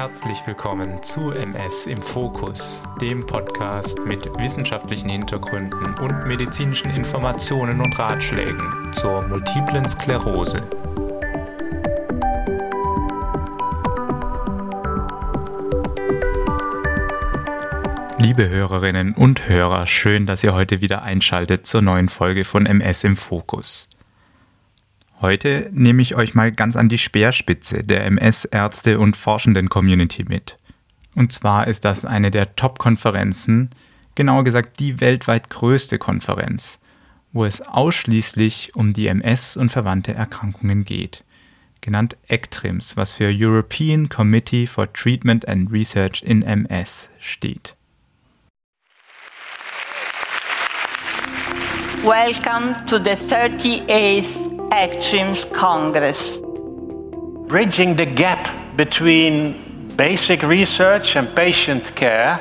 Herzlich willkommen zu MS im Fokus, dem Podcast mit wissenschaftlichen Hintergründen und medizinischen Informationen und Ratschlägen zur multiplen Sklerose. Liebe Hörerinnen und Hörer, schön, dass ihr heute wieder einschaltet zur neuen Folge von MS im Fokus. Heute nehme ich euch mal ganz an die Speerspitze der MS-Ärzte und Forschenden-Community mit. Und zwar ist das eine der Top-Konferenzen, genauer gesagt die weltweit größte Konferenz, wo es ausschließlich um die MS und verwandte Erkrankungen geht, genannt ECTRIMS, was für European Committee for Treatment and Research in MS steht. Welcome to the 38th ECTRIMS Congress. Bridging the gap between basic research and patient care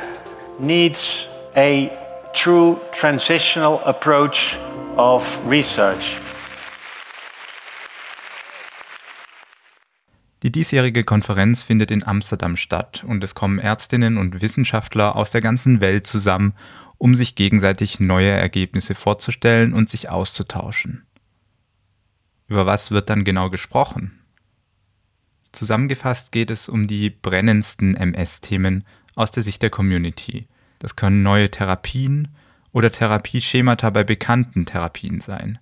needs a true transitional approach of research. Die diesjährige Konferenz findet in Amsterdam statt und es kommen Ärztinnen und Wissenschaftler aus der ganzen Welt zusammen, um sich gegenseitig neue Ergebnisse vorzustellen und sich auszutauschen. Über was wird dann genau gesprochen? Zusammengefasst geht es um die brennendsten MS-Themen aus der Sicht der Community. Das können neue Therapien oder Therapieschemata bei bekannten Therapien sein.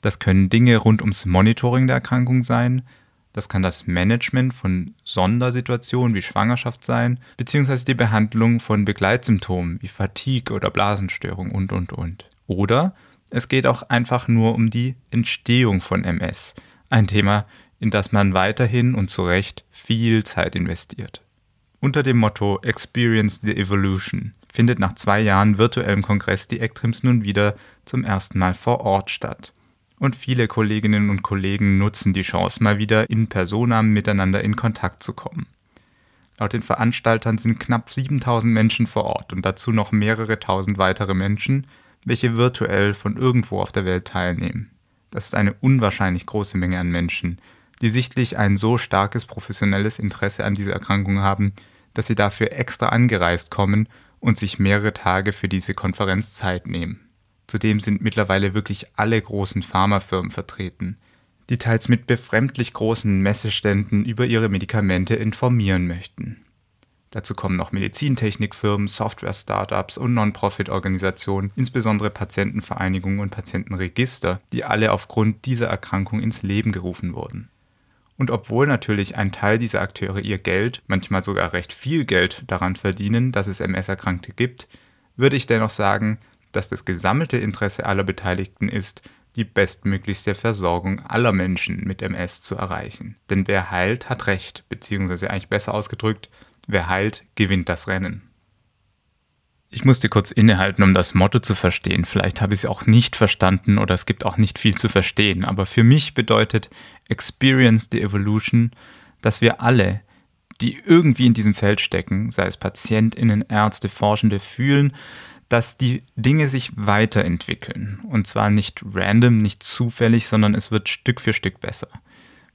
Das können Dinge rund ums Monitoring der Erkrankung sein, das kann das Management von Sondersituationen wie Schwangerschaft sein, beziehungsweise die Behandlung von Begleitsymptomen wie Fatigue oder Blasenstörung und, und, und. Oder es geht auch einfach nur um die Entstehung von MS, ein Thema, in das man weiterhin und zu Recht viel Zeit investiert. Unter dem Motto Experience the Evolution findet nach zwei Jahren virtuellem Kongress die ECTRIMS nun wieder zum ersten Mal vor Ort statt. Und viele Kolleginnen und Kollegen nutzen die Chance, mal wieder in Persona miteinander in Kontakt zu kommen. Laut den Veranstaltern sind knapp 7000 Menschen vor Ort und dazu noch mehrere tausend weitere Menschen, welche virtuell von irgendwo auf der Welt teilnehmen. Das ist eine unwahrscheinlich große Menge an Menschen, die sichtlich ein so starkes professionelles Interesse an dieser Erkrankung haben, dass sie dafür extra angereist kommen und sich mehrere Tage für diese Konferenz Zeit nehmen. Zudem sind mittlerweile wirklich alle großen Pharmafirmen vertreten, die teils mit befremdlich großen Messeständen über ihre Medikamente informieren möchten. Dazu kommen noch Medizintechnikfirmen, Software-Startups und Non-Profit-Organisationen, insbesondere Patientenvereinigungen und Patientenregister, die alle aufgrund dieser Erkrankung ins Leben gerufen wurden. Und obwohl natürlich ein Teil dieser Akteure ihr Geld, manchmal sogar recht viel Geld, daran verdienen, dass es MS-Erkrankte gibt, würde ich dennoch sagen, dass das gesammelte Interesse aller Beteiligten ist, die bestmöglichste Versorgung aller Menschen mit MS zu erreichen. Denn wer heilt, hat Recht, beziehungsweise eigentlich besser ausgedrückt, Wer heilt, gewinnt das Rennen. Ich musste kurz innehalten, um das Motto zu verstehen. Vielleicht habe ich es auch nicht verstanden oder es gibt auch nicht viel zu verstehen. Aber für mich bedeutet Experience the Evolution, dass wir alle, die irgendwie in diesem Feld stecken, sei es Patientinnen, Ärzte, Forschende, fühlen, dass die Dinge sich weiterentwickeln. Und zwar nicht random, nicht zufällig, sondern es wird Stück für Stück besser.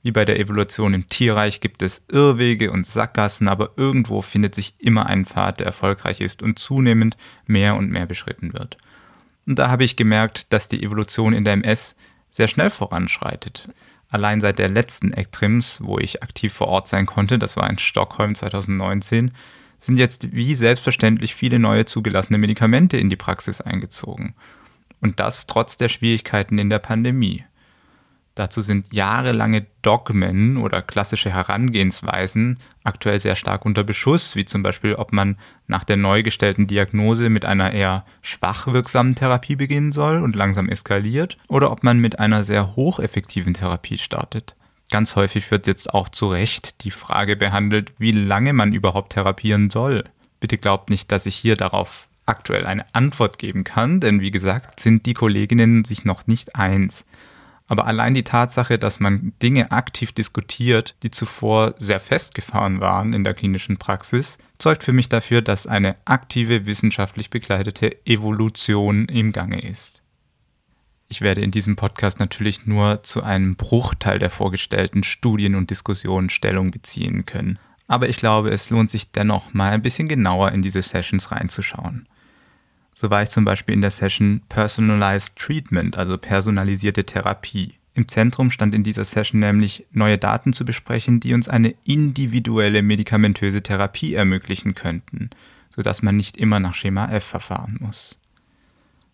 Wie bei der Evolution im Tierreich gibt es Irrwege und Sackgassen, aber irgendwo findet sich immer ein Pfad, der erfolgreich ist und zunehmend mehr und mehr beschritten wird. Und da habe ich gemerkt, dass die Evolution in der MS sehr schnell voranschreitet. Allein seit der letzten Ektrims, wo ich aktiv vor Ort sein konnte, das war in Stockholm 2019, sind jetzt wie selbstverständlich viele neue zugelassene Medikamente in die Praxis eingezogen. Und das trotz der Schwierigkeiten in der Pandemie. Dazu sind jahrelange Dogmen oder klassische Herangehensweisen aktuell sehr stark unter Beschuss, wie zum Beispiel, ob man nach der neu gestellten Diagnose mit einer eher schwach wirksamen Therapie beginnen soll und langsam eskaliert, oder ob man mit einer sehr hocheffektiven Therapie startet. Ganz häufig wird jetzt auch zu Recht die Frage behandelt, wie lange man überhaupt therapieren soll. Bitte glaubt nicht, dass ich hier darauf aktuell eine Antwort geben kann, denn wie gesagt, sind die Kolleginnen sich noch nicht eins. Aber allein die Tatsache, dass man Dinge aktiv diskutiert, die zuvor sehr festgefahren waren in der klinischen Praxis, zeugt für mich dafür, dass eine aktive wissenschaftlich begleitete Evolution im Gange ist. Ich werde in diesem Podcast natürlich nur zu einem Bruchteil der vorgestellten Studien und Diskussionen Stellung beziehen können. aber ich glaube, es lohnt sich dennoch mal ein bisschen genauer in diese Sessions reinzuschauen. So war ich zum Beispiel in der Session Personalized Treatment, also personalisierte Therapie. Im Zentrum stand in dieser Session nämlich, neue Daten zu besprechen, die uns eine individuelle medikamentöse Therapie ermöglichen könnten, sodass man nicht immer nach Schema F verfahren muss.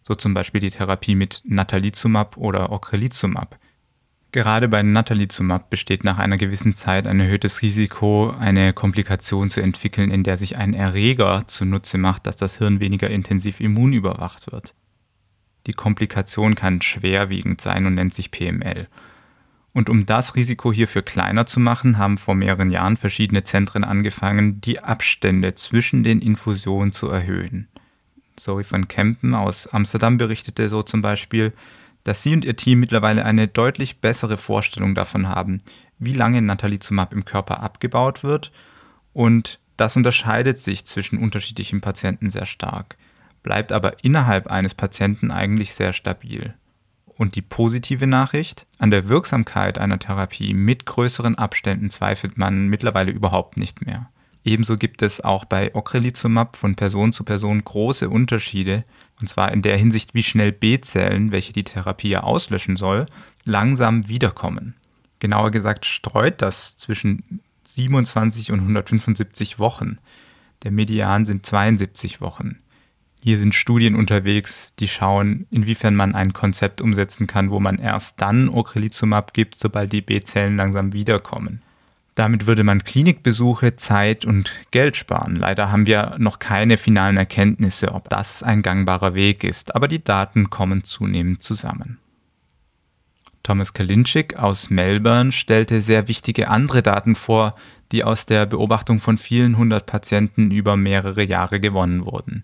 So zum Beispiel die Therapie mit Natalizumab oder Ocrelizumab, Gerade bei Natalizumab besteht nach einer gewissen Zeit ein erhöhtes Risiko, eine Komplikation zu entwickeln, in der sich ein Erreger zunutze macht, dass das Hirn weniger intensiv immunüberwacht wird. Die Komplikation kann schwerwiegend sein und nennt sich PML. Und um das Risiko hierfür kleiner zu machen, haben vor mehreren Jahren verschiedene Zentren angefangen, die Abstände zwischen den Infusionen zu erhöhen. Zoe van Kempen aus Amsterdam berichtete so zum Beispiel, dass sie und ihr Team mittlerweile eine deutlich bessere Vorstellung davon haben, wie lange Natalizumab im Körper abgebaut wird und das unterscheidet sich zwischen unterschiedlichen Patienten sehr stark, bleibt aber innerhalb eines Patienten eigentlich sehr stabil. Und die positive Nachricht, an der Wirksamkeit einer Therapie mit größeren Abständen zweifelt man mittlerweile überhaupt nicht mehr. Ebenso gibt es auch bei Ocrelizumab von Person zu Person große Unterschiede, und zwar in der Hinsicht, wie schnell B-Zellen, welche die Therapie ja auslöschen soll, langsam wiederkommen. Genauer gesagt streut das zwischen 27 und 175 Wochen. Der Median sind 72 Wochen. Hier sind Studien unterwegs, die schauen, inwiefern man ein Konzept umsetzen kann, wo man erst dann Ocrelizumab gibt, sobald die B-Zellen langsam wiederkommen. Damit würde man Klinikbesuche, Zeit und Geld sparen. Leider haben wir noch keine finalen Erkenntnisse, ob das ein gangbarer Weg ist, aber die Daten kommen zunehmend zusammen. Thomas Kalinschik aus Melbourne stellte sehr wichtige andere Daten vor, die aus der Beobachtung von vielen hundert Patienten über mehrere Jahre gewonnen wurden.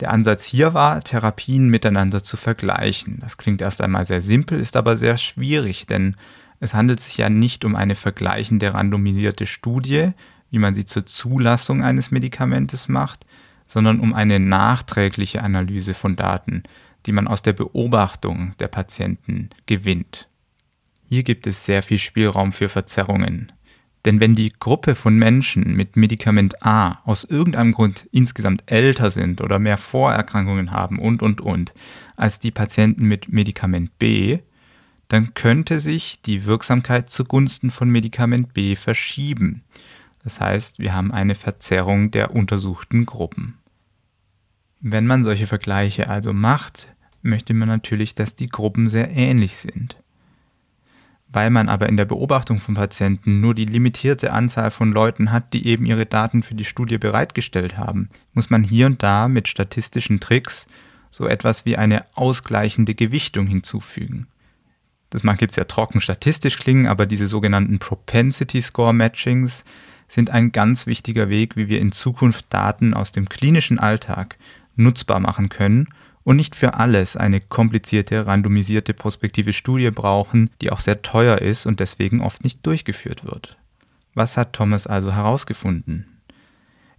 Der Ansatz hier war, Therapien miteinander zu vergleichen. Das klingt erst einmal sehr simpel, ist aber sehr schwierig, denn es handelt sich ja nicht um eine vergleichende randomisierte Studie, wie man sie zur Zulassung eines Medikamentes macht, sondern um eine nachträgliche Analyse von Daten, die man aus der Beobachtung der Patienten gewinnt. Hier gibt es sehr viel Spielraum für Verzerrungen. Denn wenn die Gruppe von Menschen mit Medikament A aus irgendeinem Grund insgesamt älter sind oder mehr Vorerkrankungen haben und, und, und, als die Patienten mit Medikament B, dann könnte sich die Wirksamkeit zugunsten von Medikament B verschieben. Das heißt, wir haben eine Verzerrung der untersuchten Gruppen. Wenn man solche Vergleiche also macht, möchte man natürlich, dass die Gruppen sehr ähnlich sind. Weil man aber in der Beobachtung von Patienten nur die limitierte Anzahl von Leuten hat, die eben ihre Daten für die Studie bereitgestellt haben, muss man hier und da mit statistischen Tricks so etwas wie eine ausgleichende Gewichtung hinzufügen. Das mag jetzt sehr trocken statistisch klingen, aber diese sogenannten Propensity Score Matchings sind ein ganz wichtiger Weg, wie wir in Zukunft Daten aus dem klinischen Alltag nutzbar machen können und nicht für alles eine komplizierte, randomisierte prospektive Studie brauchen, die auch sehr teuer ist und deswegen oft nicht durchgeführt wird. Was hat Thomas also herausgefunden?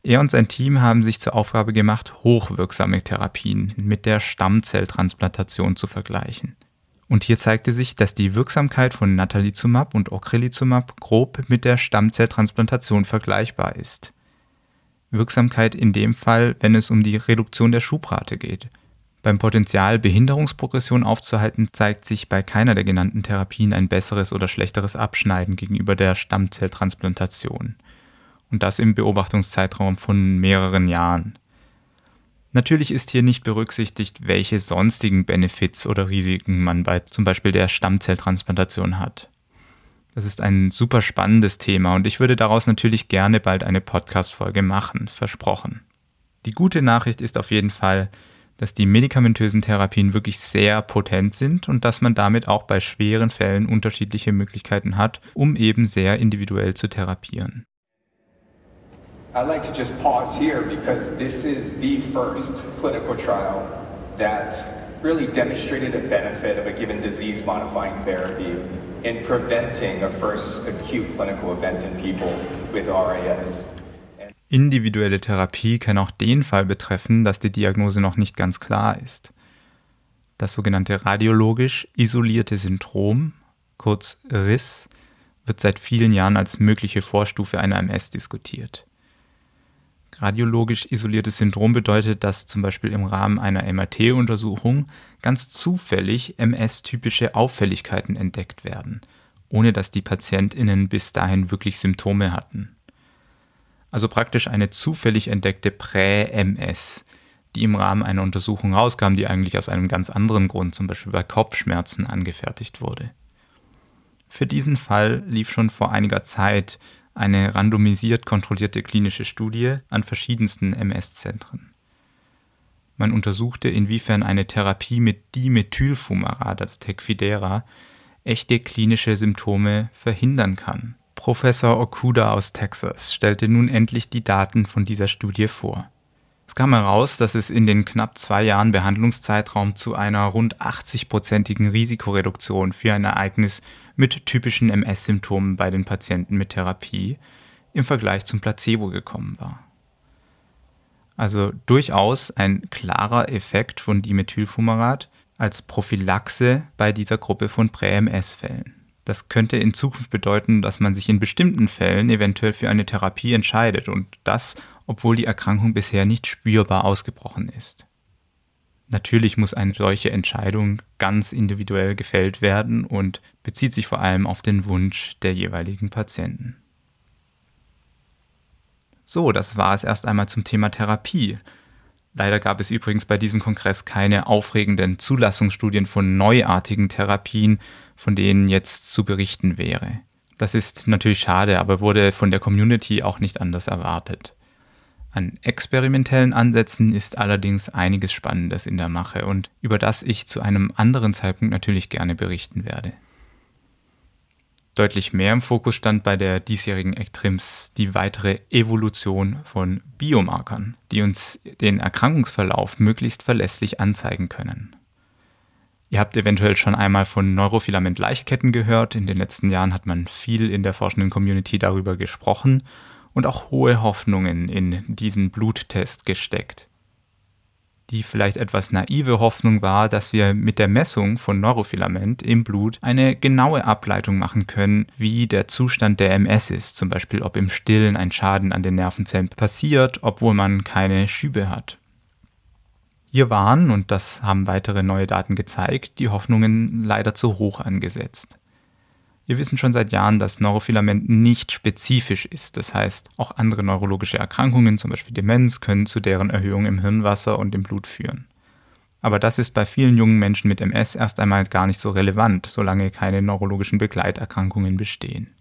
Er und sein Team haben sich zur Aufgabe gemacht, hochwirksame Therapien mit der Stammzelltransplantation zu vergleichen. Und hier zeigte sich, dass die Wirksamkeit von Natalizumab und Ocrelizumab grob mit der Stammzelltransplantation vergleichbar ist. Wirksamkeit in dem Fall, wenn es um die Reduktion der Schubrate geht. Beim Potenzial, Behinderungsprogression aufzuhalten, zeigt sich bei keiner der genannten Therapien ein besseres oder schlechteres Abschneiden gegenüber der Stammzelltransplantation. Und das im Beobachtungszeitraum von mehreren Jahren. Natürlich ist hier nicht berücksichtigt, welche sonstigen Benefits oder Risiken man bei zum Beispiel der Stammzelltransplantation hat. Das ist ein super spannendes Thema und ich würde daraus natürlich gerne bald eine Podcast-Folge machen, versprochen. Die gute Nachricht ist auf jeden Fall, dass die medikamentösen Therapien wirklich sehr potent sind und dass man damit auch bei schweren Fällen unterschiedliche Möglichkeiten hat, um eben sehr individuell zu therapieren. I'd like to just pause here because this is the first clinical trial that really demonstrated a benefit of a given disease modifying therapy in preventing a first acute clinical event in people with RAS. Individuelle Therapie kann auch den Fall betreffen, dass die Diagnose noch nicht ganz klar ist. Das sogenannte radiologisch isolierte Syndrom, kurz RIS, wird seit vielen Jahren als mögliche Vorstufe einer MS diskutiert. Radiologisch isoliertes Syndrom bedeutet, dass zum Beispiel im Rahmen einer MRT-Untersuchung ganz zufällig MS-typische Auffälligkeiten entdeckt werden, ohne dass die PatientInnen bis dahin wirklich Symptome hatten. Also praktisch eine zufällig entdeckte Prä-MS, die im Rahmen einer Untersuchung rauskam, die eigentlich aus einem ganz anderen Grund, zum Beispiel bei Kopfschmerzen, angefertigt wurde. Für diesen Fall lief schon vor einiger Zeit eine randomisiert kontrollierte klinische Studie an verschiedensten MS-Zentren. Man untersuchte, inwiefern eine Therapie mit Dimethylfumarat, also Tecfidera, echte klinische Symptome verhindern kann. Professor Okuda aus Texas stellte nun endlich die Daten von dieser Studie vor. Es kam heraus, dass es in den knapp zwei Jahren Behandlungszeitraum zu einer rund 80-prozentigen Risikoreduktion für ein Ereignis mit typischen MS-Symptomen bei den Patienten mit Therapie im Vergleich zum Placebo gekommen war. Also durchaus ein klarer Effekt von Dimethylfumarat als Prophylaxe bei dieser Gruppe von Prä-MS-Fällen. Das könnte in Zukunft bedeuten, dass man sich in bestimmten Fällen eventuell für eine Therapie entscheidet und das, obwohl die Erkrankung bisher nicht spürbar ausgebrochen ist. Natürlich muss eine solche Entscheidung ganz individuell gefällt werden und bezieht sich vor allem auf den Wunsch der jeweiligen Patienten. So, das war es erst einmal zum Thema Therapie. Leider gab es übrigens bei diesem Kongress keine aufregenden Zulassungsstudien von neuartigen Therapien, von denen jetzt zu berichten wäre. Das ist natürlich schade, aber wurde von der Community auch nicht anders erwartet. An experimentellen Ansätzen ist allerdings einiges Spannendes in der Mache und über das ich zu einem anderen Zeitpunkt natürlich gerne berichten werde. Deutlich mehr im Fokus stand bei der diesjährigen ECTRIMS die weitere Evolution von Biomarkern, die uns den Erkrankungsverlauf möglichst verlässlich anzeigen können. Ihr habt eventuell schon einmal von Neurofilament-Leichtketten gehört. In den letzten Jahren hat man viel in der forschenden Community darüber gesprochen und auch hohe Hoffnungen in diesen Bluttest gesteckt. Die vielleicht etwas naive Hoffnung war, dass wir mit der Messung von Neurofilament im Blut eine genaue Ableitung machen können, wie der Zustand der MS ist, zum Beispiel ob im Stillen ein Schaden an den Nervenzellen passiert, obwohl man keine Schübe hat. Hier waren, und das haben weitere neue Daten gezeigt, die Hoffnungen leider zu hoch angesetzt. Wir wissen schon seit Jahren, dass Neurofilament nicht spezifisch ist. Das heißt, auch andere neurologische Erkrankungen, zum Beispiel Demenz, können zu deren Erhöhung im Hirnwasser und im Blut führen. Aber das ist bei vielen jungen Menschen mit MS erst einmal gar nicht so relevant, solange keine neurologischen Begleiterkrankungen bestehen.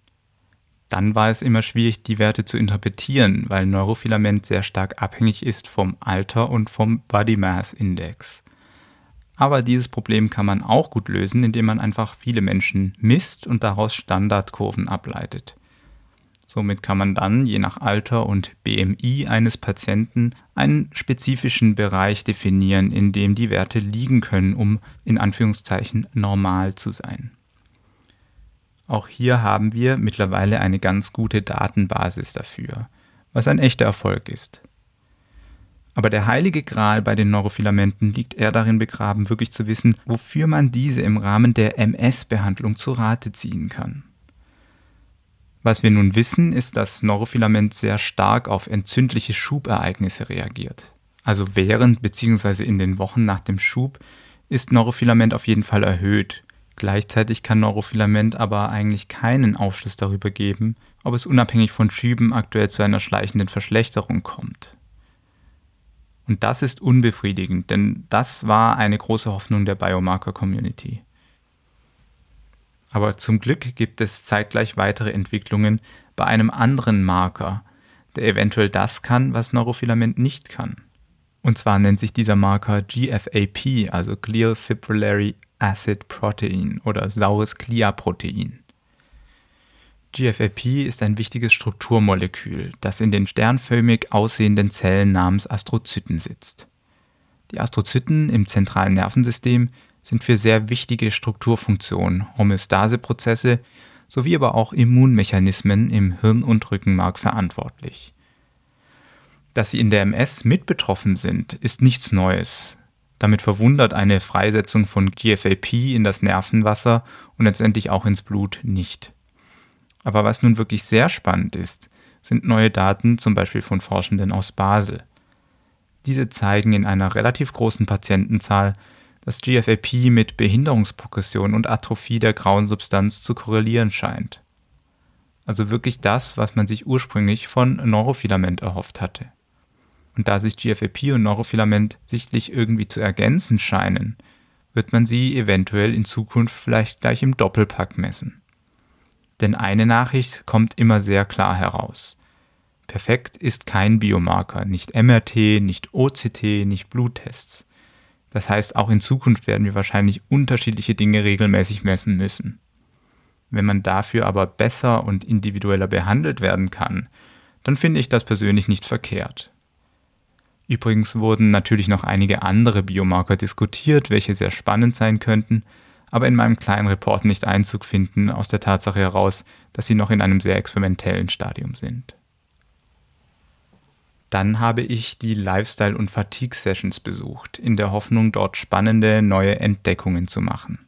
Dann war es immer schwierig, die Werte zu interpretieren, weil Neurofilament sehr stark abhängig ist vom Alter und vom Body Mass Index. Aber dieses Problem kann man auch gut lösen, indem man einfach viele Menschen misst und daraus Standardkurven ableitet. Somit kann man dann je nach Alter und BMI eines Patienten einen spezifischen Bereich definieren, in dem die Werte liegen können, um in Anführungszeichen normal zu sein. Auch hier haben wir mittlerweile eine ganz gute Datenbasis dafür, was ein echter Erfolg ist. Aber der heilige Gral bei den Neurofilamenten liegt eher darin begraben, wirklich zu wissen, wofür man diese im Rahmen der MS-Behandlung zu Rate ziehen kann. Was wir nun wissen, ist, dass Neurofilament sehr stark auf entzündliche Schubereignisse reagiert. Also während bzw. in den Wochen nach dem Schub ist Neurofilament auf jeden Fall erhöht. Gleichzeitig kann Neurofilament aber eigentlich keinen Aufschluss darüber geben, ob es unabhängig von Schüben aktuell zu einer schleichenden Verschlechterung kommt. Und das ist unbefriedigend, denn das war eine große Hoffnung der Biomarker-Community. Aber zum Glück gibt es zeitgleich weitere Entwicklungen bei einem anderen Marker, der eventuell das kann, was Neurofilament nicht kann. Und zwar nennt sich dieser Marker GFAP, also Glial Fibrillary Acid Protein oder saures Glia-Protein. GFAP ist ein wichtiges Strukturmolekül, das in den sternförmig aussehenden Zellen namens Astrozyten sitzt. Die Astrozyten im zentralen Nervensystem sind für sehr wichtige Strukturfunktionen, Homöostaseprozesse sowie aber auch Immunmechanismen im Hirn und Rückenmark verantwortlich. Dass sie in der MS mit betroffen sind, ist nichts Neues. Damit verwundert eine Freisetzung von GFAP in das Nervenwasser und letztendlich auch ins Blut nicht. Aber was nun wirklich sehr spannend ist, sind neue Daten zum Beispiel von Forschenden aus Basel. Diese zeigen in einer relativ großen Patientenzahl, dass GFAP mit Behinderungsprogression und Atrophie der grauen Substanz zu korrelieren scheint. Also wirklich das, was man sich ursprünglich von Neurofilament erhofft hatte. Und da sich GFAP und Neurofilament sichtlich irgendwie zu ergänzen scheinen, wird man sie eventuell in Zukunft vielleicht gleich im Doppelpack messen. Denn eine Nachricht kommt immer sehr klar heraus. Perfekt ist kein Biomarker, nicht MRT, nicht OCT, nicht Bluttests. Das heißt, auch in Zukunft werden wir wahrscheinlich unterschiedliche Dinge regelmäßig messen müssen. Wenn man dafür aber besser und individueller behandelt werden kann, dann finde ich das persönlich nicht verkehrt. Übrigens wurden natürlich noch einige andere Biomarker diskutiert, welche sehr spannend sein könnten, aber in meinem kleinen Report nicht Einzug finden aus der Tatsache heraus, dass sie noch in einem sehr experimentellen Stadium sind. Dann habe ich die Lifestyle- und Fatigue-Sessions besucht, in der Hoffnung, dort spannende neue Entdeckungen zu machen.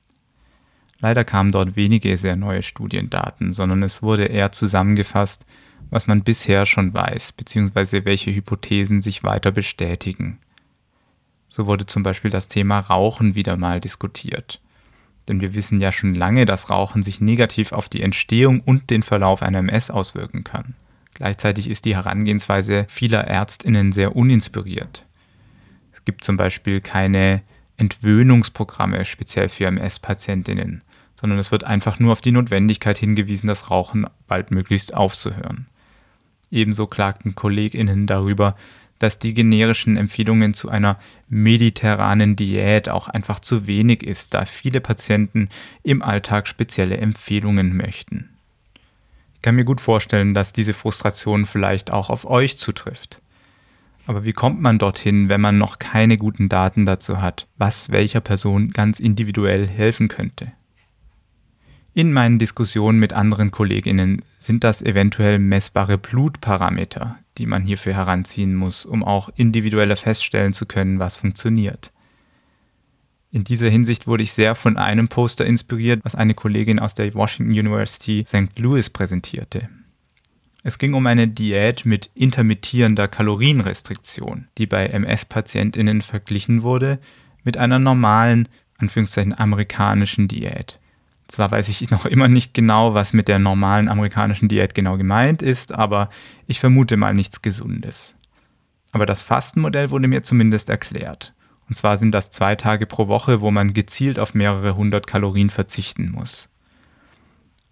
Leider kamen dort wenige sehr neue Studiendaten, sondern es wurde eher zusammengefasst, was man bisher schon weiß, beziehungsweise welche Hypothesen sich weiter bestätigen. So wurde zum Beispiel das Thema Rauchen wieder mal diskutiert. Denn wir wissen ja schon lange, dass Rauchen sich negativ auf die Entstehung und den Verlauf einer MS auswirken kann. Gleichzeitig ist die Herangehensweise vieler Ärztinnen sehr uninspiriert. Es gibt zum Beispiel keine Entwöhnungsprogramme speziell für MS-Patientinnen, sondern es wird einfach nur auf die Notwendigkeit hingewiesen, das Rauchen baldmöglichst aufzuhören. Ebenso klagten Kolleginnen darüber, dass die generischen Empfehlungen zu einer mediterranen Diät auch einfach zu wenig ist, da viele Patienten im Alltag spezielle Empfehlungen möchten. Ich kann mir gut vorstellen, dass diese Frustration vielleicht auch auf euch zutrifft. Aber wie kommt man dorthin, wenn man noch keine guten Daten dazu hat, was welcher Person ganz individuell helfen könnte? In meinen Diskussionen mit anderen Kolleginnen sind das eventuell messbare Blutparameter, die man hierfür heranziehen muss, um auch individueller feststellen zu können, was funktioniert. In dieser Hinsicht wurde ich sehr von einem Poster inspiriert, was eine Kollegin aus der Washington University St. Louis präsentierte. Es ging um eine Diät mit intermittierender Kalorienrestriktion, die bei MS-Patientinnen verglichen wurde mit einer normalen, Anführungszeichen amerikanischen Diät. Zwar weiß ich noch immer nicht genau, was mit der normalen amerikanischen Diät genau gemeint ist, aber ich vermute mal nichts Gesundes. Aber das Fastenmodell wurde mir zumindest erklärt. Und zwar sind das zwei Tage pro Woche, wo man gezielt auf mehrere hundert Kalorien verzichten muss.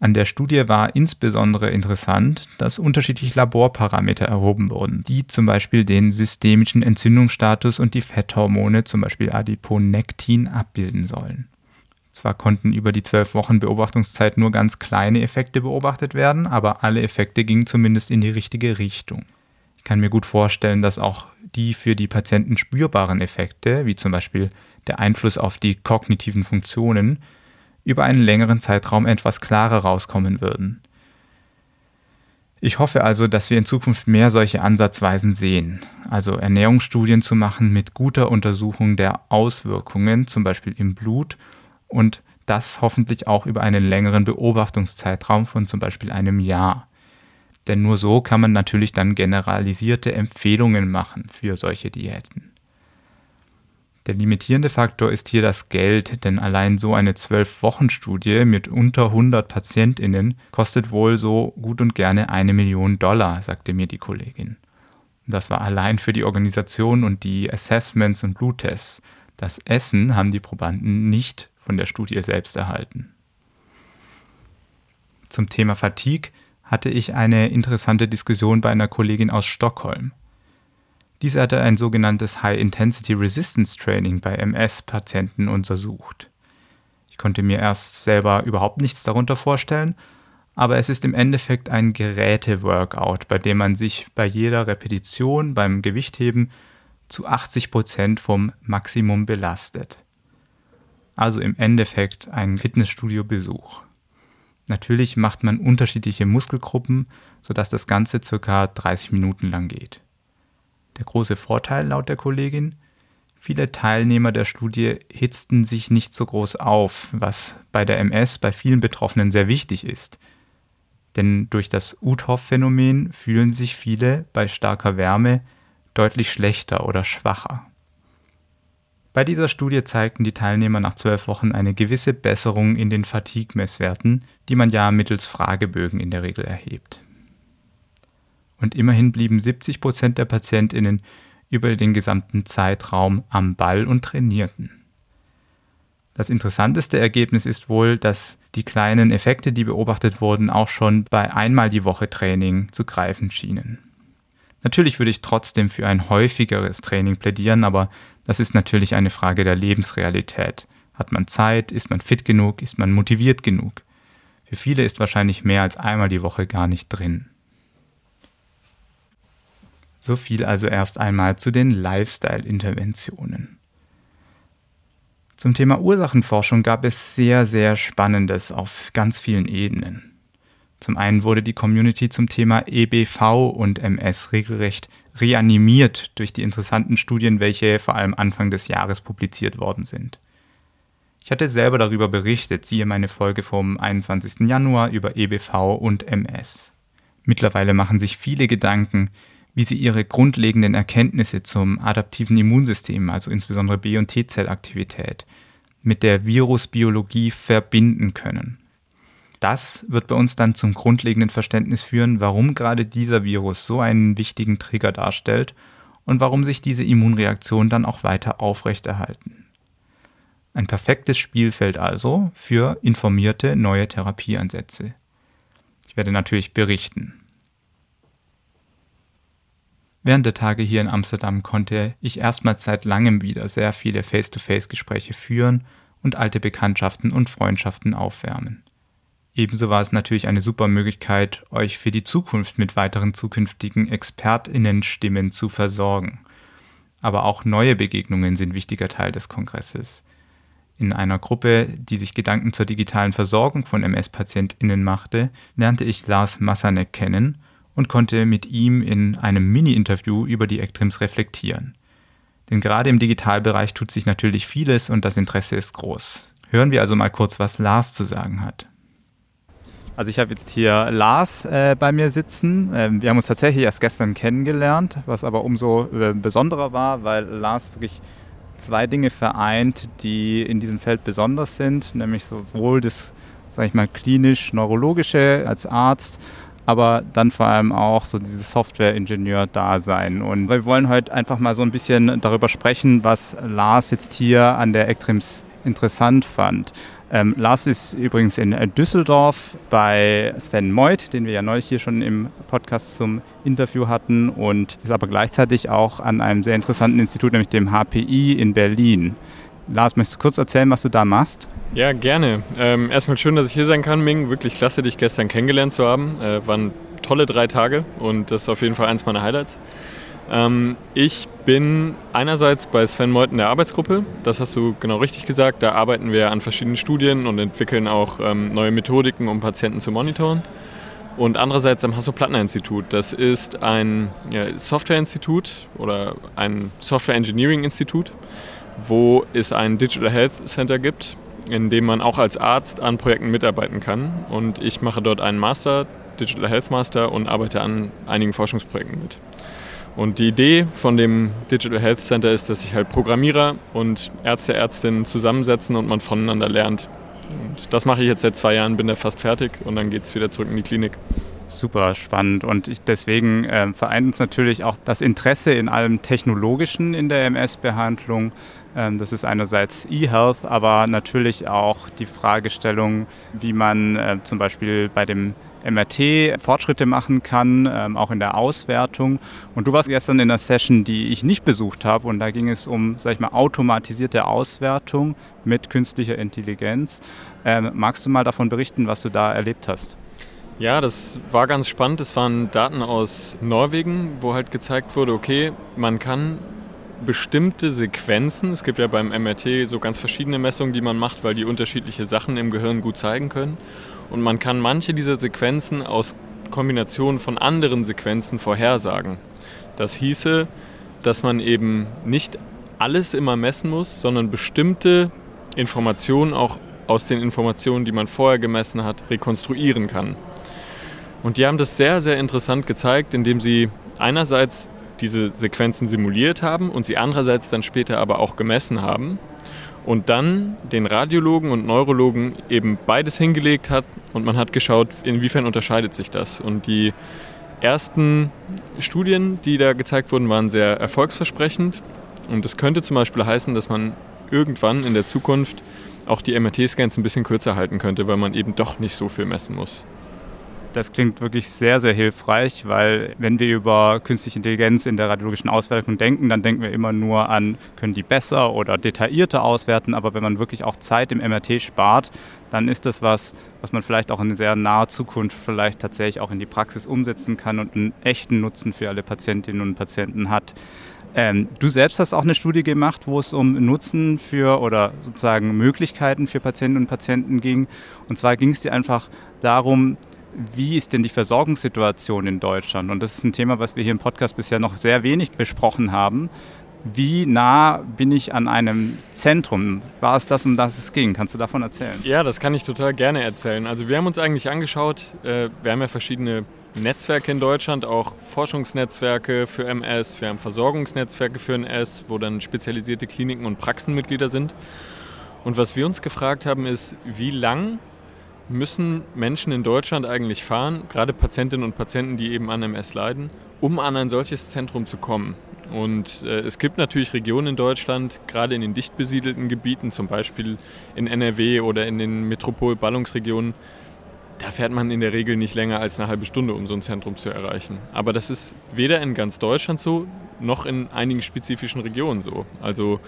An der Studie war insbesondere interessant, dass unterschiedliche Laborparameter erhoben wurden, die zum Beispiel den systemischen Entzündungsstatus und die Fetthormone, zum Beispiel Adiponektin, abbilden sollen. Zwar konnten über die zwölf Wochen Beobachtungszeit nur ganz kleine Effekte beobachtet werden, aber alle Effekte gingen zumindest in die richtige Richtung. Ich kann mir gut vorstellen, dass auch die für die Patienten spürbaren Effekte, wie zum Beispiel der Einfluss auf die kognitiven Funktionen, über einen längeren Zeitraum etwas klarer rauskommen würden. Ich hoffe also, dass wir in Zukunft mehr solche Ansatzweisen sehen, also Ernährungsstudien zu machen mit guter Untersuchung der Auswirkungen, zum Beispiel im Blut und das hoffentlich auch über einen längeren Beobachtungszeitraum von zum Beispiel einem Jahr. Denn nur so kann man natürlich dann generalisierte Empfehlungen machen für solche Diäten. Der limitierende Faktor ist hier das Geld, denn allein so eine 12-Wochen-Studie mit unter 100 PatientInnen kostet wohl so gut und gerne eine Million Dollar, sagte mir die Kollegin. Das war allein für die Organisation und die Assessments und Bluttests. Das Essen haben die Probanden nicht von der Studie selbst erhalten. Zum Thema Fatigue hatte ich eine interessante Diskussion bei einer Kollegin aus Stockholm. Diese hatte ein sogenanntes High-Intensity Resistance Training bei MS-Patienten untersucht. Ich konnte mir erst selber überhaupt nichts darunter vorstellen, aber es ist im Endeffekt ein Geräte-Workout, bei dem man sich bei jeder Repetition beim Gewichtheben zu 80 Prozent vom Maximum belastet also im Endeffekt ein Fitnessstudio-Besuch. Natürlich macht man unterschiedliche Muskelgruppen, sodass das Ganze ca. 30 Minuten lang geht. Der große Vorteil laut der Kollegin, viele Teilnehmer der Studie hitzten sich nicht so groß auf, was bei der MS bei vielen Betroffenen sehr wichtig ist. Denn durch das Uthoff-Phänomen fühlen sich viele bei starker Wärme deutlich schlechter oder schwacher. Bei dieser Studie zeigten die Teilnehmer nach zwölf Wochen eine gewisse Besserung in den Fatigue-Messwerten, die man ja mittels Fragebögen in der Regel erhebt. Und immerhin blieben 70 Prozent der PatientInnen über den gesamten Zeitraum am Ball und trainierten. Das interessanteste Ergebnis ist wohl, dass die kleinen Effekte, die beobachtet wurden, auch schon bei einmal die Woche Training zu greifen schienen. Natürlich würde ich trotzdem für ein häufigeres Training plädieren, aber das ist natürlich eine Frage der Lebensrealität. Hat man Zeit? Ist man fit genug? Ist man motiviert genug? Für viele ist wahrscheinlich mehr als einmal die Woche gar nicht drin. So viel also erst einmal zu den Lifestyle-Interventionen. Zum Thema Ursachenforschung gab es sehr, sehr Spannendes auf ganz vielen Ebenen. Zum einen wurde die Community zum Thema EBV und MS regelrecht reanimiert durch die interessanten Studien, welche vor allem Anfang des Jahres publiziert worden sind. Ich hatte selber darüber berichtet, siehe meine Folge vom 21. Januar über EBV und MS. Mittlerweile machen sich viele Gedanken, wie sie ihre grundlegenden Erkenntnisse zum adaptiven Immunsystem, also insbesondere B- und T-Zellaktivität, mit der Virusbiologie verbinden können. Das wird bei uns dann zum grundlegenden Verständnis führen, warum gerade dieser Virus so einen wichtigen Trigger darstellt und warum sich diese Immunreaktionen dann auch weiter aufrechterhalten. Ein perfektes Spielfeld also für informierte neue Therapieansätze. Ich werde natürlich berichten. Während der Tage hier in Amsterdam konnte ich erstmals seit langem wieder sehr viele Face-to-Face-Gespräche führen und alte Bekanntschaften und Freundschaften aufwärmen. Ebenso war es natürlich eine super Möglichkeit, euch für die Zukunft mit weiteren zukünftigen Expertinnenstimmen zu versorgen. Aber auch neue Begegnungen sind wichtiger Teil des Kongresses. In einer Gruppe, die sich Gedanken zur digitalen Versorgung von MS-PatientInnen machte, lernte ich Lars Massanek kennen und konnte mit ihm in einem Mini-Interview über die Ectrims reflektieren. Denn gerade im Digitalbereich tut sich natürlich vieles und das Interesse ist groß. Hören wir also mal kurz, was Lars zu sagen hat. Also ich habe jetzt hier Lars äh, bei mir sitzen. Ähm, wir haben uns tatsächlich erst gestern kennengelernt, was aber umso äh, besonderer war, weil Lars wirklich zwei Dinge vereint, die in diesem Feld besonders sind, nämlich sowohl das, sage ich mal, klinisch-neurologische als Arzt, aber dann vor allem auch so dieses Software-Ingenieur-Dasein. Und wir wollen heute einfach mal so ein bisschen darüber sprechen, was Lars jetzt hier an der Ectrims interessant fand. Ähm, Lars ist übrigens in Düsseldorf bei Sven Meuth, den wir ja neulich hier schon im Podcast zum Interview hatten und ist aber gleichzeitig auch an einem sehr interessanten Institut, nämlich dem HPI in Berlin. Lars, möchtest du kurz erzählen, was du da machst? Ja, gerne. Ähm, erstmal schön, dass ich hier sein kann, Ming. Wirklich klasse, dich gestern kennengelernt zu haben. Äh, waren tolle drei Tage und das ist auf jeden Fall eins meiner Highlights. Ähm, ich bin einerseits bei Sven Meut in der Arbeitsgruppe, das hast du genau richtig gesagt. Da arbeiten wir an verschiedenen Studien und entwickeln auch ähm, neue Methodiken, um Patienten zu monitoren. Und andererseits am Hasso-Plattner-Institut. Das ist ein Software-Institut oder ein Software-Engineering-Institut, wo es ein Digital Health Center gibt, in dem man auch als Arzt an Projekten mitarbeiten kann. Und ich mache dort einen Master, Digital Health Master, und arbeite an einigen Forschungsprojekten mit. Und die Idee von dem Digital Health Center ist, dass sich halt Programmierer und Ärzte, Ärztinnen zusammensetzen und man voneinander lernt. Und das mache ich jetzt seit zwei Jahren, bin da fast fertig und dann geht es wieder zurück in die Klinik. Super spannend und ich, deswegen äh, vereint uns natürlich auch das Interesse in allem Technologischen in der MS-Behandlung. Ähm, das ist einerseits E-Health, aber natürlich auch die Fragestellung, wie man äh, zum Beispiel bei dem MRT Fortschritte machen kann, ähm, auch in der Auswertung. Und du warst gestern in einer Session, die ich nicht besucht habe, und da ging es um, sag ich mal, automatisierte Auswertung mit künstlicher Intelligenz. Ähm, magst du mal davon berichten, was du da erlebt hast? Ja, das war ganz spannend. Es waren Daten aus Norwegen, wo halt gezeigt wurde, okay, man kann bestimmte Sequenzen, es gibt ja beim MRT so ganz verschiedene Messungen, die man macht, weil die unterschiedliche Sachen im Gehirn gut zeigen können. Und man kann manche dieser Sequenzen aus Kombinationen von anderen Sequenzen vorhersagen. Das hieße, dass man eben nicht alles immer messen muss, sondern bestimmte Informationen auch aus den Informationen, die man vorher gemessen hat, rekonstruieren kann. Und die haben das sehr, sehr interessant gezeigt, indem sie einerseits diese Sequenzen simuliert haben und sie andererseits dann später aber auch gemessen haben und dann den Radiologen und Neurologen eben beides hingelegt hat und man hat geschaut, inwiefern unterscheidet sich das. Und die ersten Studien, die da gezeigt wurden, waren sehr erfolgsversprechend und das könnte zum Beispiel heißen, dass man irgendwann in der Zukunft auch die MRT-Scans ein bisschen kürzer halten könnte, weil man eben doch nicht so viel messen muss. Das klingt wirklich sehr, sehr hilfreich, weil wenn wir über künstliche Intelligenz in der radiologischen Auswertung denken, dann denken wir immer nur an, können die besser oder detaillierter auswerten. Aber wenn man wirklich auch Zeit im MRT spart, dann ist das was, was man vielleicht auch in sehr naher Zukunft vielleicht tatsächlich auch in die Praxis umsetzen kann und einen echten Nutzen für alle Patientinnen und Patienten hat. Ähm, du selbst hast auch eine Studie gemacht, wo es um Nutzen für oder sozusagen Möglichkeiten für Patientinnen und Patienten ging. Und zwar ging es dir einfach darum, wie ist denn die Versorgungssituation in Deutschland? Und das ist ein Thema, was wir hier im Podcast bisher noch sehr wenig besprochen haben. Wie nah bin ich an einem Zentrum? War es das, um das es ging? Kannst du davon erzählen? Ja, das kann ich total gerne erzählen. Also wir haben uns eigentlich angeschaut, äh, wir haben ja verschiedene Netzwerke in Deutschland, auch Forschungsnetzwerke für MS, wir haben Versorgungsnetzwerke für NS, wo dann spezialisierte Kliniken und Praxenmitglieder sind. Und was wir uns gefragt haben, ist, wie lang müssen Menschen in Deutschland eigentlich fahren, gerade Patientinnen und Patienten, die eben an MS leiden, um an ein solches Zentrum zu kommen? Und äh, es gibt natürlich Regionen in Deutschland, gerade in den dicht besiedelten Gebieten, zum Beispiel in NRW oder in den Metropol-Ballungsregionen, da fährt man in der Regel nicht länger als eine halbe Stunde, um so ein Zentrum zu erreichen. Aber das ist weder in ganz Deutschland so, noch in einigen spezifischen Regionen so. Also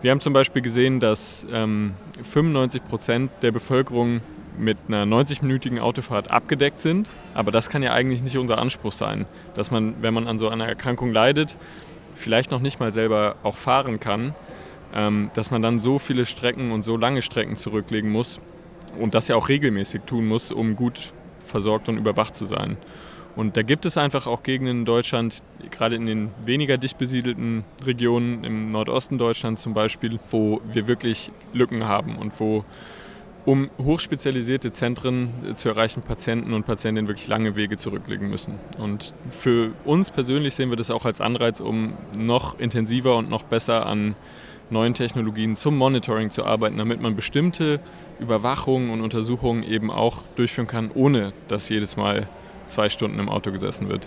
wir haben zum Beispiel gesehen, dass ähm, 95 Prozent der Bevölkerung mit einer 90-minütigen Autofahrt abgedeckt sind. Aber das kann ja eigentlich nicht unser Anspruch sein, dass man, wenn man an so einer Erkrankung leidet, vielleicht noch nicht mal selber auch fahren kann, ähm, dass man dann so viele Strecken und so lange Strecken zurücklegen muss und das ja auch regelmäßig tun muss, um gut versorgt und überwacht zu sein. Und da gibt es einfach auch Gegenden in Deutschland, gerade in den weniger dicht besiedelten Regionen im Nordosten Deutschlands zum Beispiel, wo wir wirklich Lücken haben und wo um hochspezialisierte Zentren zu erreichen, Patienten und Patientinnen wirklich lange Wege zurücklegen müssen. Und für uns persönlich sehen wir das auch als Anreiz, um noch intensiver und noch besser an neuen Technologien zum Monitoring zu arbeiten, damit man bestimmte Überwachungen und Untersuchungen eben auch durchführen kann, ohne dass jedes Mal zwei Stunden im Auto gesessen wird.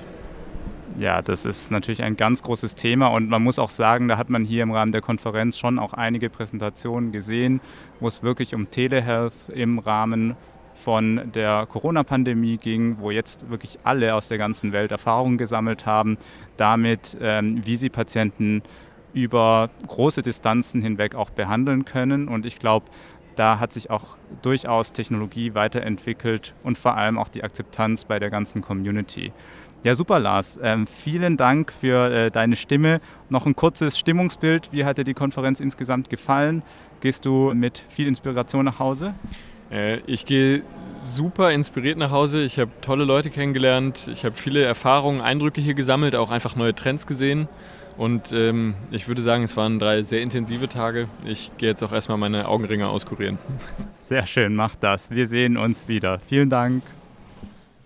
Ja, das ist natürlich ein ganz großes Thema und man muss auch sagen, da hat man hier im Rahmen der Konferenz schon auch einige Präsentationen gesehen, wo es wirklich um Telehealth im Rahmen von der Corona-Pandemie ging, wo jetzt wirklich alle aus der ganzen Welt Erfahrungen gesammelt haben, damit, ähm, wie sie Patienten über große Distanzen hinweg auch behandeln können. Und ich glaube, da hat sich auch durchaus Technologie weiterentwickelt und vor allem auch die Akzeptanz bei der ganzen Community. Ja, super, Lars. Ähm, vielen Dank für äh, deine Stimme. Noch ein kurzes Stimmungsbild. Wie hat dir die Konferenz insgesamt gefallen? Gehst du mit viel Inspiration nach Hause? Äh, ich gehe super inspiriert nach Hause. Ich habe tolle Leute kennengelernt. Ich habe viele Erfahrungen, Eindrücke hier gesammelt, auch einfach neue Trends gesehen. Und ähm, ich würde sagen, es waren drei sehr intensive Tage. Ich gehe jetzt auch erstmal meine Augenringe auskurieren. Sehr schön, mach das. Wir sehen uns wieder. Vielen Dank.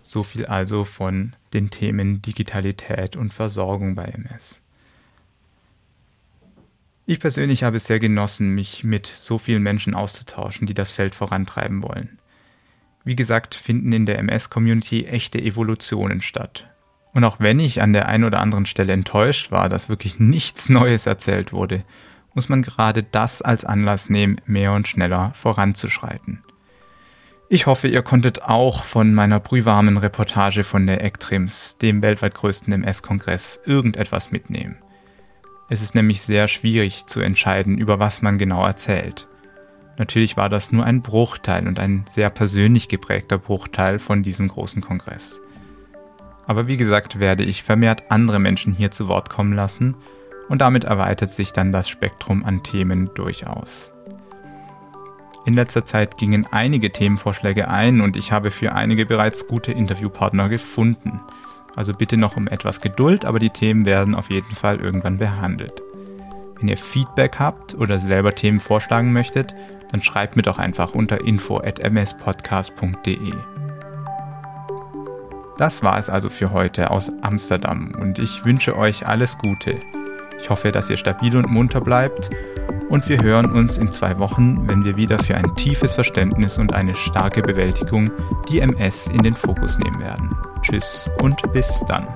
So viel also von den Themen Digitalität und Versorgung bei MS. Ich persönlich habe es sehr genossen, mich mit so vielen Menschen auszutauschen, die das Feld vorantreiben wollen. Wie gesagt, finden in der MS-Community echte Evolutionen statt. Und auch wenn ich an der einen oder anderen Stelle enttäuscht war, dass wirklich nichts Neues erzählt wurde, muss man gerade das als Anlass nehmen, mehr und schneller voranzuschreiten. Ich hoffe, ihr konntet auch von meiner brühwarmen Reportage von der ECTRIMS, dem weltweit größten MS-Kongress, irgendetwas mitnehmen. Es ist nämlich sehr schwierig zu entscheiden, über was man genau erzählt. Natürlich war das nur ein Bruchteil und ein sehr persönlich geprägter Bruchteil von diesem großen Kongress. Aber wie gesagt, werde ich vermehrt andere Menschen hier zu Wort kommen lassen und damit erweitert sich dann das Spektrum an Themen durchaus. In letzter Zeit gingen einige Themenvorschläge ein und ich habe für einige bereits gute Interviewpartner gefunden. Also bitte noch um etwas Geduld, aber die Themen werden auf jeden Fall irgendwann behandelt. Wenn ihr Feedback habt oder selber Themen vorschlagen möchtet, dann schreibt mir doch einfach unter info@mspodcast.de. Das war es also für heute aus Amsterdam und ich wünsche euch alles Gute. Ich hoffe, dass ihr stabil und munter bleibt und wir hören uns in zwei Wochen, wenn wir wieder für ein tiefes Verständnis und eine starke Bewältigung die MS in den Fokus nehmen werden. Tschüss und bis dann.